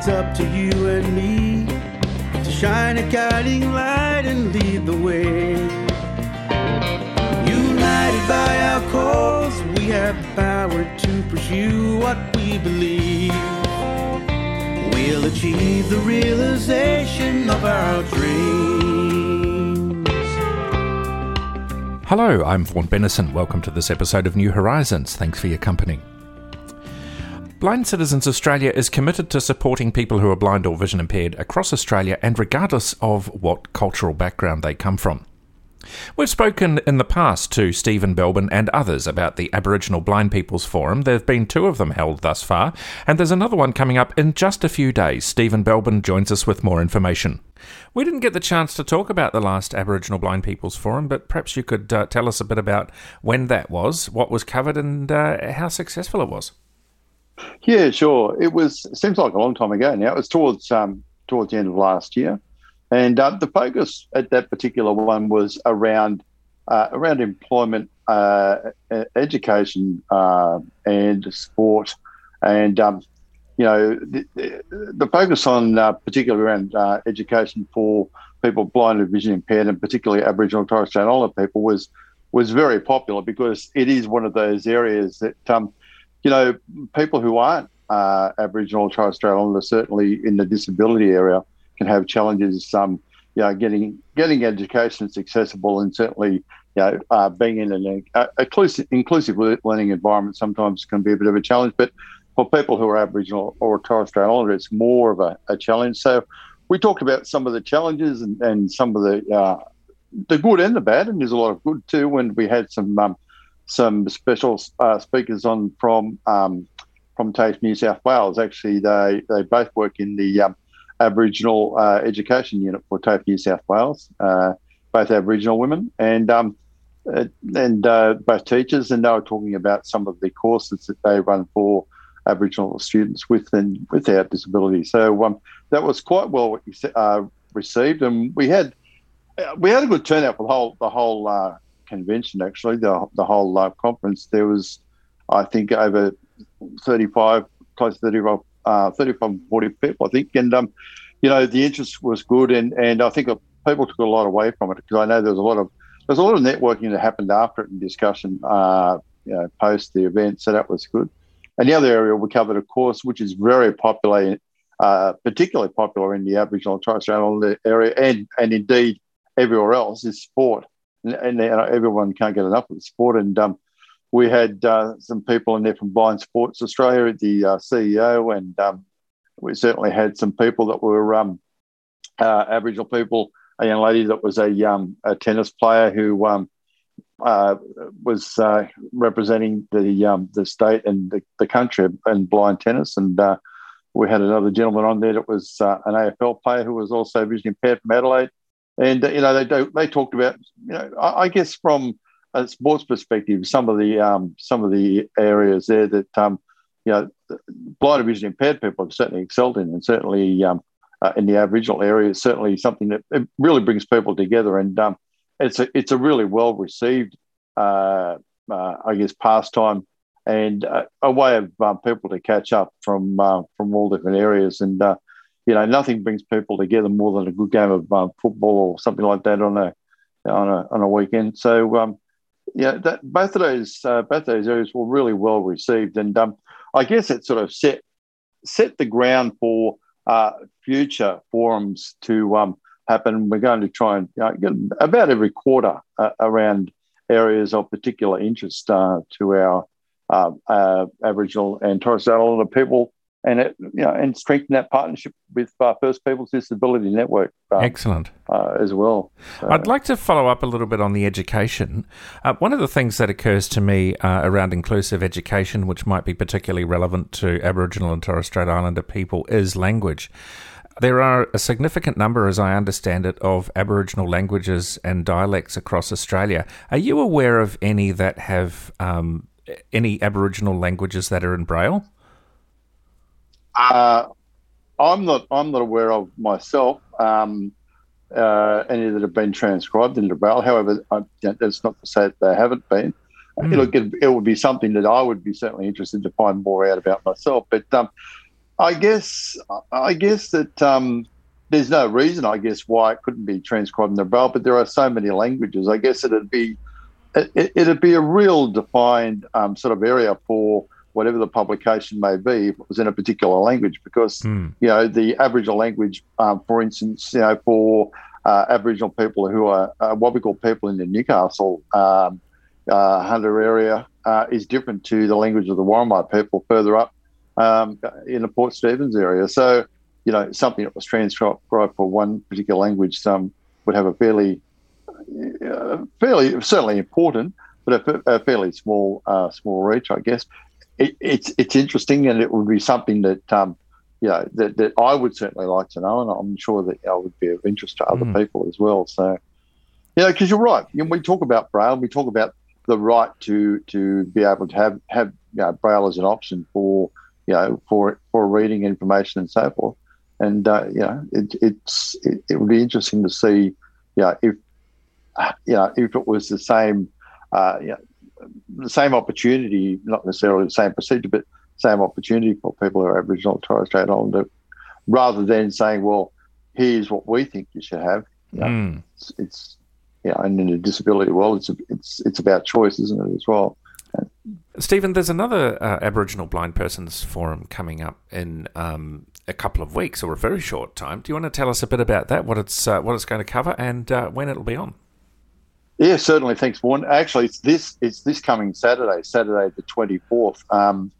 it's up to you and me to shine a guiding light and lead the way. United by our cause, we have the power to pursue what we believe. We'll achieve the realization of our dreams. Hello, I'm Vaughan Bennison. Welcome to this episode of New Horizons. Thanks for your company. Blind Citizens Australia is committed to supporting people who are blind or vision impaired across Australia and regardless of what cultural background they come from. We've spoken in the past to Stephen Belbin and others about the Aboriginal Blind People's Forum. There have been two of them held thus far, and there's another one coming up in just a few days. Stephen Belbin joins us with more information. We didn't get the chance to talk about the last Aboriginal Blind People's Forum, but perhaps you could uh, tell us a bit about when that was, what was covered, and uh, how successful it was. Yeah, sure. It was seems like a long time ago now. It was towards um, towards the end of last year, and uh, the focus at that particular one was around uh, around employment, uh, education, uh, and sport, and um, you know the, the, focus on uh, particularly around uh, education for people blind and vision impaired, and particularly Aboriginal and Torres Strait Islander people was was very popular because it is one of those areas that um, you know, people who aren't uh, Aboriginal or Torres Strait Islander, certainly in the disability area, can have challenges. Um, you know, getting getting education that's accessible and certainly, you know, uh, being in an uh, inclusive, inclusive learning environment sometimes can be a bit of a challenge. But for people who are Aboriginal or Torres Strait Islander, it's more of a, a, challenge. So we talked about some of the challenges and, and some of the uh, the good and the bad, and there's a lot of good too. When we had some um, some special uh, speakers on from um, from TAFE New South Wales. Actually, they they both work in the um, Aboriginal uh, Education Unit for TAFE New South Wales. Uh, both Aboriginal women and um, uh, and uh, both teachers, and they were talking about some of the courses that they run for Aboriginal students with and without disability. So um, that was quite well uh, received, and we had we had a good turnout for the whole the whole convention, actually, the, the whole uh, conference, there was, I think, over 35, close to 35, uh, 35 40 people, I think. And, um, you know, the interest was good. And, and I think people took a lot away from it because I know there was a lot of, there's a lot of networking that happened after it and discussion uh, you know, post the event. So that was good. And the other area we covered, of course, which is very popular, uh, particularly popular in the Aboriginal and Torres Strait Islander area, and and indeed everywhere else, is sport and, and everyone can't get enough of the sport. And um, we had uh, some people in there from Blind Sports Australia, the uh, CEO, and um, we certainly had some people that were um, uh, Aboriginal people. A young lady that was a, um, a tennis player who um, uh, was uh, representing the um, the state and the, the country in blind tennis, and uh, we had another gentleman on there that was an AFL player who was also visually impaired from Adelaide and you know they they talked about you know I, I, guess from a sports perspective some of the um, some of the areas there that um, you know blind or vision impaired people have certainly excelled in and certainly um, uh, in the Aboriginal area is certainly something that it really brings people together and um, it's a it's a really well received uh, uh, I guess pastime and a way of um, people to catch up from uh, from all different areas and uh, you know, nothing brings people together more than a good game of um, football or something like that on a on a on a weekend. So, um, yeah, that, both of those uh, both those areas were really well received, and um, I guess it sort of set set the ground for uh, future forums to um, happen. We're going to try and you know, get about every quarter uh, around areas of particular interest uh, to our uh, uh, Aboriginal and Torres Strait Islander people and it, you know, and strengthen that partnership with uh, First Peoples Disability Network. Um, Excellent. Uh, as well. So. I'd like to follow up a little bit on the education. Uh, one of the things that occurs to me uh, around inclusive education, which might be particularly relevant to Aboriginal and Torres Strait Islander people, is language. There are a significant number, as I understand it, of Aboriginal languages and dialects across Australia. Are you aware of any that have um, any Aboriginal languages that are in Braille? Uh, I'm not. I'm not aware of myself um, uh, any that have been transcribed into Braille. However, I, that's not to say that they haven't been. Mm. Look, it, it, would be something that I would be certainly interested to find more out about myself. But um, I guess I guess that um, there's no reason, I guess, why it couldn't be transcribed in the Braille, but there are so many languages. I guess it'd be it, would be a real defined um, sort of area for whatever the publication may be if it was in a particular language, because mm. you know the Aboriginal language, um, for instance, you know for uh, Aboriginal people who are uh, Awabakal people in the Newcastle um, uh, Hunter area uh, is different to the language of the Worimi people further up um, in the Port Stephens area. So, you know, something that was transcribed for one particular language um, would have a fairly, uh, fairly certainly important, but a, a fairly small uh, small reach, I guess. It, it's it's interesting, and it would be something that um, you know that, that I would certainly like to know, and I'm sure that I would be of interest to other mm. people as well. So, you know, because you're right. You know, we talk about Braille, we talk about the right to to be able to have have you know, Braille as an option for you know for for reading information and so forth. And uh, you know, it, it's it, it, would be interesting to see, you know, if you know if it was the same, uh, you know, the same opportunity, not necessarily the same procedure, but same opportunity for people who are Aboriginal or Torres Strait Islander, rather than saying, well, here's what we think you should have. You know, mm. it's, it's yeah, and in a disability world, it's it's it's about choice, isn't it, as well? Stephen, there's another uh, Aboriginal Blind Persons Forum coming up in um, a couple of weeks or a very short time. Do you want to tell us a bit about that? What it's uh, what it's going to cover and uh, when it'll be on? Yeah, certainly. Thanks, Warren. Actually, it's this it's this coming Saturday, Saturday the twenty fourth. Um,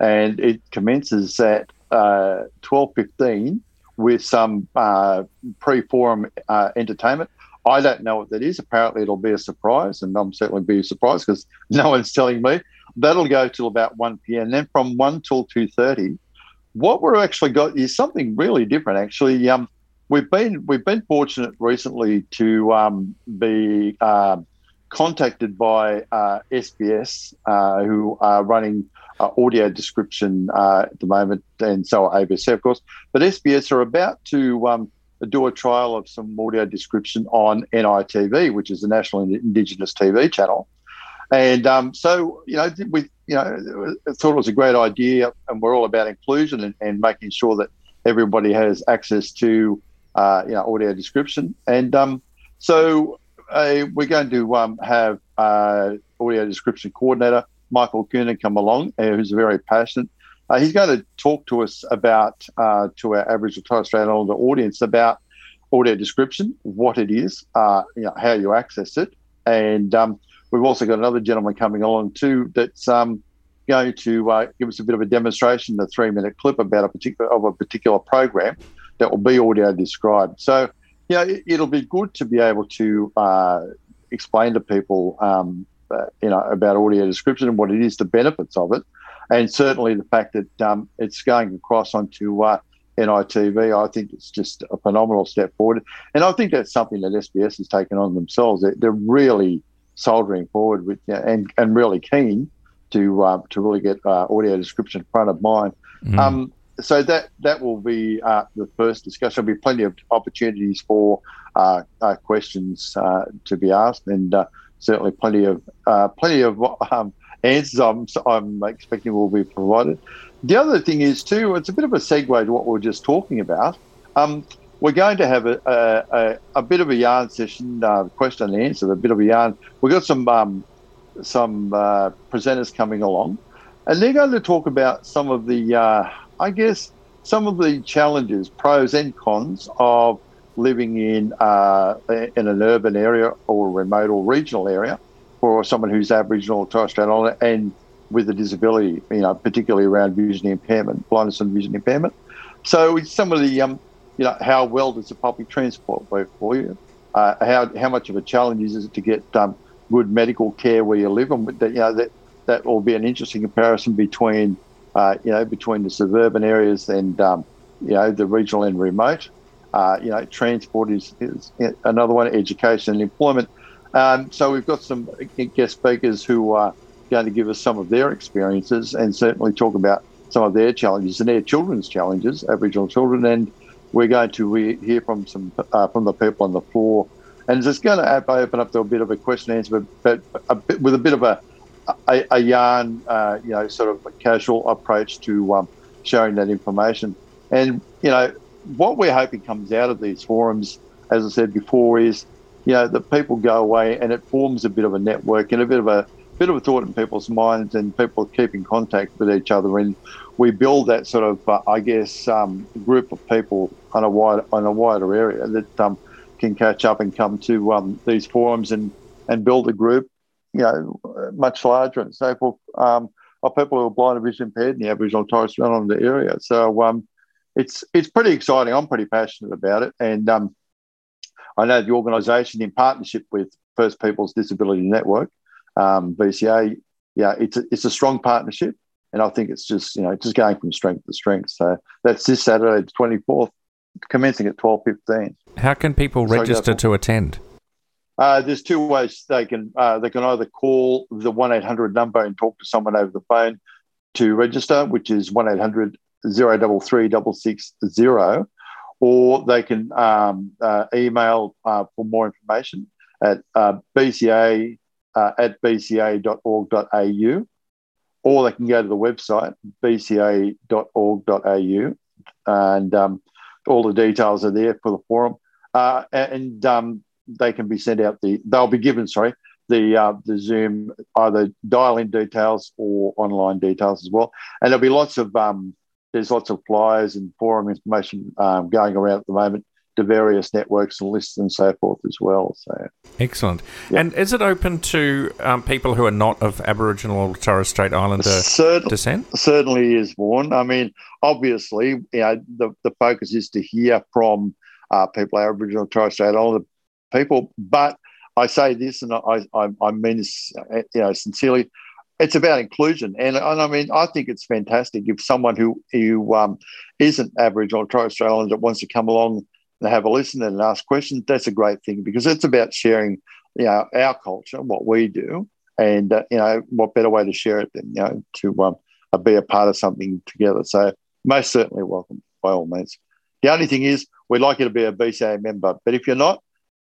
and it commences at uh, twelve fifteen with some uh, pre-forum uh, entertainment. I don't know what that is. Apparently, it'll be a surprise, and I'm certainly be surprised because no one's telling me. That'll go till about one p.m. Then from one till two thirty, what we're actually got is something really different. Actually, um, we've been we've been fortunate recently to um, be uh, contacted by uh, SBS, uh, who are running uh, audio description uh, at the moment, and so are ABC, of course. But SBS are about to um, do a trial of some audio description on NITV, which is the National Indigenous TV channel. And um, so, you know, we, you know, thought it was a great idea, and we're all about inclusion and, and making sure that everybody has access to, uh, you know, audio description. And um, so, uh, we're going to um, have uh, audio description coordinator Michael Coonan come along, uh, who's very passionate. Uh, he's going to talk to us about, uh, to our Aboriginal Torres Strait Islander audience, about audio description, what it is, you know, how you access it. And um, we've also got another gentleman coming along too that's um, going to give us a bit of a demonstration, a three minute clip about a particular of a particular program that will be audio described. So, you know, it, will be good to be able to uh, explain to people um, uh, you know, about audio description and what it is, the benefits of it, and certainly the fact that um, it's going across onto uh, NITV. I think it's just a phenomenal step forward, and I think that's something that SBS has taken on themselves. They're, they're really soldiering forward with and and really keen to uh, to really get uh, audio description in front of mind. Mm. Um, so that that will be uh, the first discussion. There'll be plenty of opportunities for uh, uh, questions uh, to be asked, and certainly plenty of uh, plenty of um, answers I'm, I'm expecting will be provided. The other thing is too, it's a bit of a segue to what we are just talking about. Um, we're going to have a, a, a, bit of a yarn session, uh, question and answer, a bit of a yarn. We've got some um, some uh, presenters coming along, and they're going to talk about some of the, uh, I guess, some of the challenges, pros and cons of living in uh, in an urban area or a remote or regional area for someone who's Aboriginal or Torres Strait Islander and with a disability, you know, particularly around vision impairment, blindness and vision impairment. So some of the, um, you know, how well does the public transport work for you? Uh, how how much of a challenge is it to get um, good medical care where you live? And you know that that will be an interesting comparison between, uh, you know, between the suburban areas and um, you know the regional and remote. Uh, you know, transport is, is, another one, education and employment. Um, so we've got some guest speakers who are going to give us some of their experiences and certainly talk about some of their challenges and their children's challenges, Aboriginal children. And we're going to hear from some uh, from the people on the floor. And it's just going to open up to a bit of a question and answer, but, but a bit, with a bit of a a, a yarn, uh, you know, sort of a casual approach to um, sharing that information. And you know what we're hoping comes out of these forums, as I said before, is you know that people go away and it forms a bit of a network and a bit of a bit of a thought in people's minds, and people keep in contact with each other, and we build that sort of, uh, I guess, um, group of people on a wide on a wider area that um, can catch up and come to um, these forums and and build a group, you know, much larger and so forth, um, of people who are blind or vision impaired in the Aboriginal Torres Strait Islander area. So um, it's it's pretty exciting. I'm pretty passionate about it, and um, I know the organisation, in partnership with First Peoples Disability Network, um, BCA, yeah, it's a, it's a strong partnership, and I think it's just you know just going from strength to strength. So that's this Saturday, the 24th, commencing at 12:15. How can people register to attend? Uh, there's two ways they can uh, they can either call the one eight hundred number and talk to someone over the phone to register, which is one 800 033 660, or they can um, uh, email uh, for more information at uh, bca uh, at bca.org.au, or they can go to the website bca.org.au, and um, all the details are there for the forum. And um, they can be sent out the they'll be given sorry the uh, the Zoom either dial in details or online details as well, and there'll be lots of um, there's lots of flyers and forum information um, going around at the moment to various networks and lists and so forth as well. So excellent. Yeah. And is it open to um, people who are not of Aboriginal or Torres Strait Islander Cert- descent? Certainly is, Vaughan. I mean, obviously, you know, the the focus is to hear from uh, people Aboriginal or Torres Strait Islander people, but I say this, and I, I, I mean this, you know, sincerely it's about inclusion, and, and I mean, I think it's fantastic if someone who who um, not Aboriginal or Torres Strait Islander wants to come along and have a listen and ask questions. That's a great thing because it's about sharing, you know, our culture, what we do, and uh, you know, what better way to share it than you know to um, uh, be a part of something together. So most certainly welcome by all means. The only thing is, we'd like you to be a BCA member, but if you're not,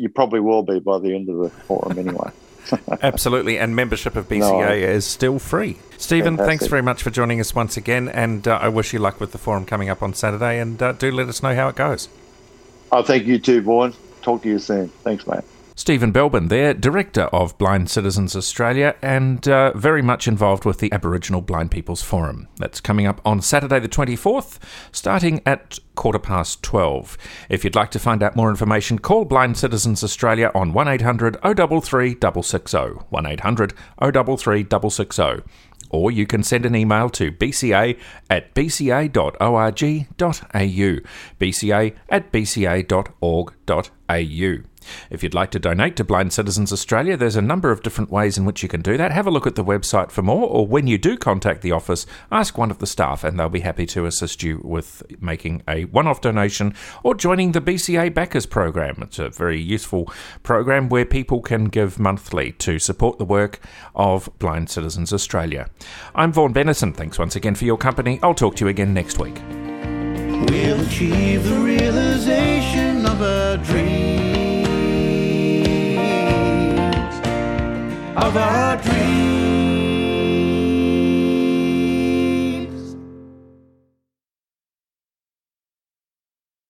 you probably will be by the end of the forum anyway. Absolutely, and membership of BCA no. is still free. Stephen, Fantastic. thanks very much for joining us once again, and uh, I wish you luck with the forum coming up on Saturday, and uh, do let us know how it goes. Oh, thank you too, Vaughan. Talk to you soon. Thanks, mate. Stephen Belbin, there, Director of Blind Citizens Australia and uh, very much involved with the Aboriginal Blind People's Forum. That's coming up on Saturday, the 24th, starting at quarter past 12. If you'd like to find out more information, call Blind Citizens Australia on 1800 033 660. 1800 033 660 or you can send an email to bca at bca.org.au, bca at bca.org.au. If you'd like to donate to Blind Citizens Australia, there's a number of different ways in which you can do that. Have a look at the website for more, or when you do contact the office, ask one of the staff and they'll be happy to assist you with making a one off donation or joining the BCA Backers Program. It's a very useful program where people can give monthly to support the work of Blind Citizens Australia. I'm Vaughan Bennison. Thanks once again for your company. I'll talk to you again next week. We'll achieve the realization of dream of our dreams.